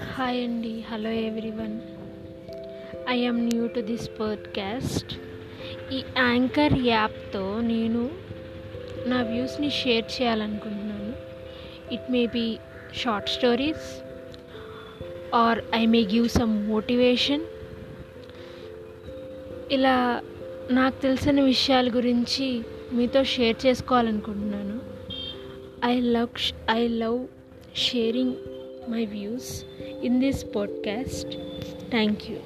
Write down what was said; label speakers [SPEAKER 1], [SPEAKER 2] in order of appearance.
[SPEAKER 1] Hi అండి hello everyone I am new to this podcast ఈ anchor యాప్తో నేను నా వ్యూస్ని షేర్ చేయాలనుకుంటున్నాను. It may be short stories or I may give some motivation ఇలా నాకు తెలిసిన విషయాల గురించి మీతో షేర్ చేసుకోవాలనుకుంటున్నాను. I love I love sharing my views in this podcast. Thank you.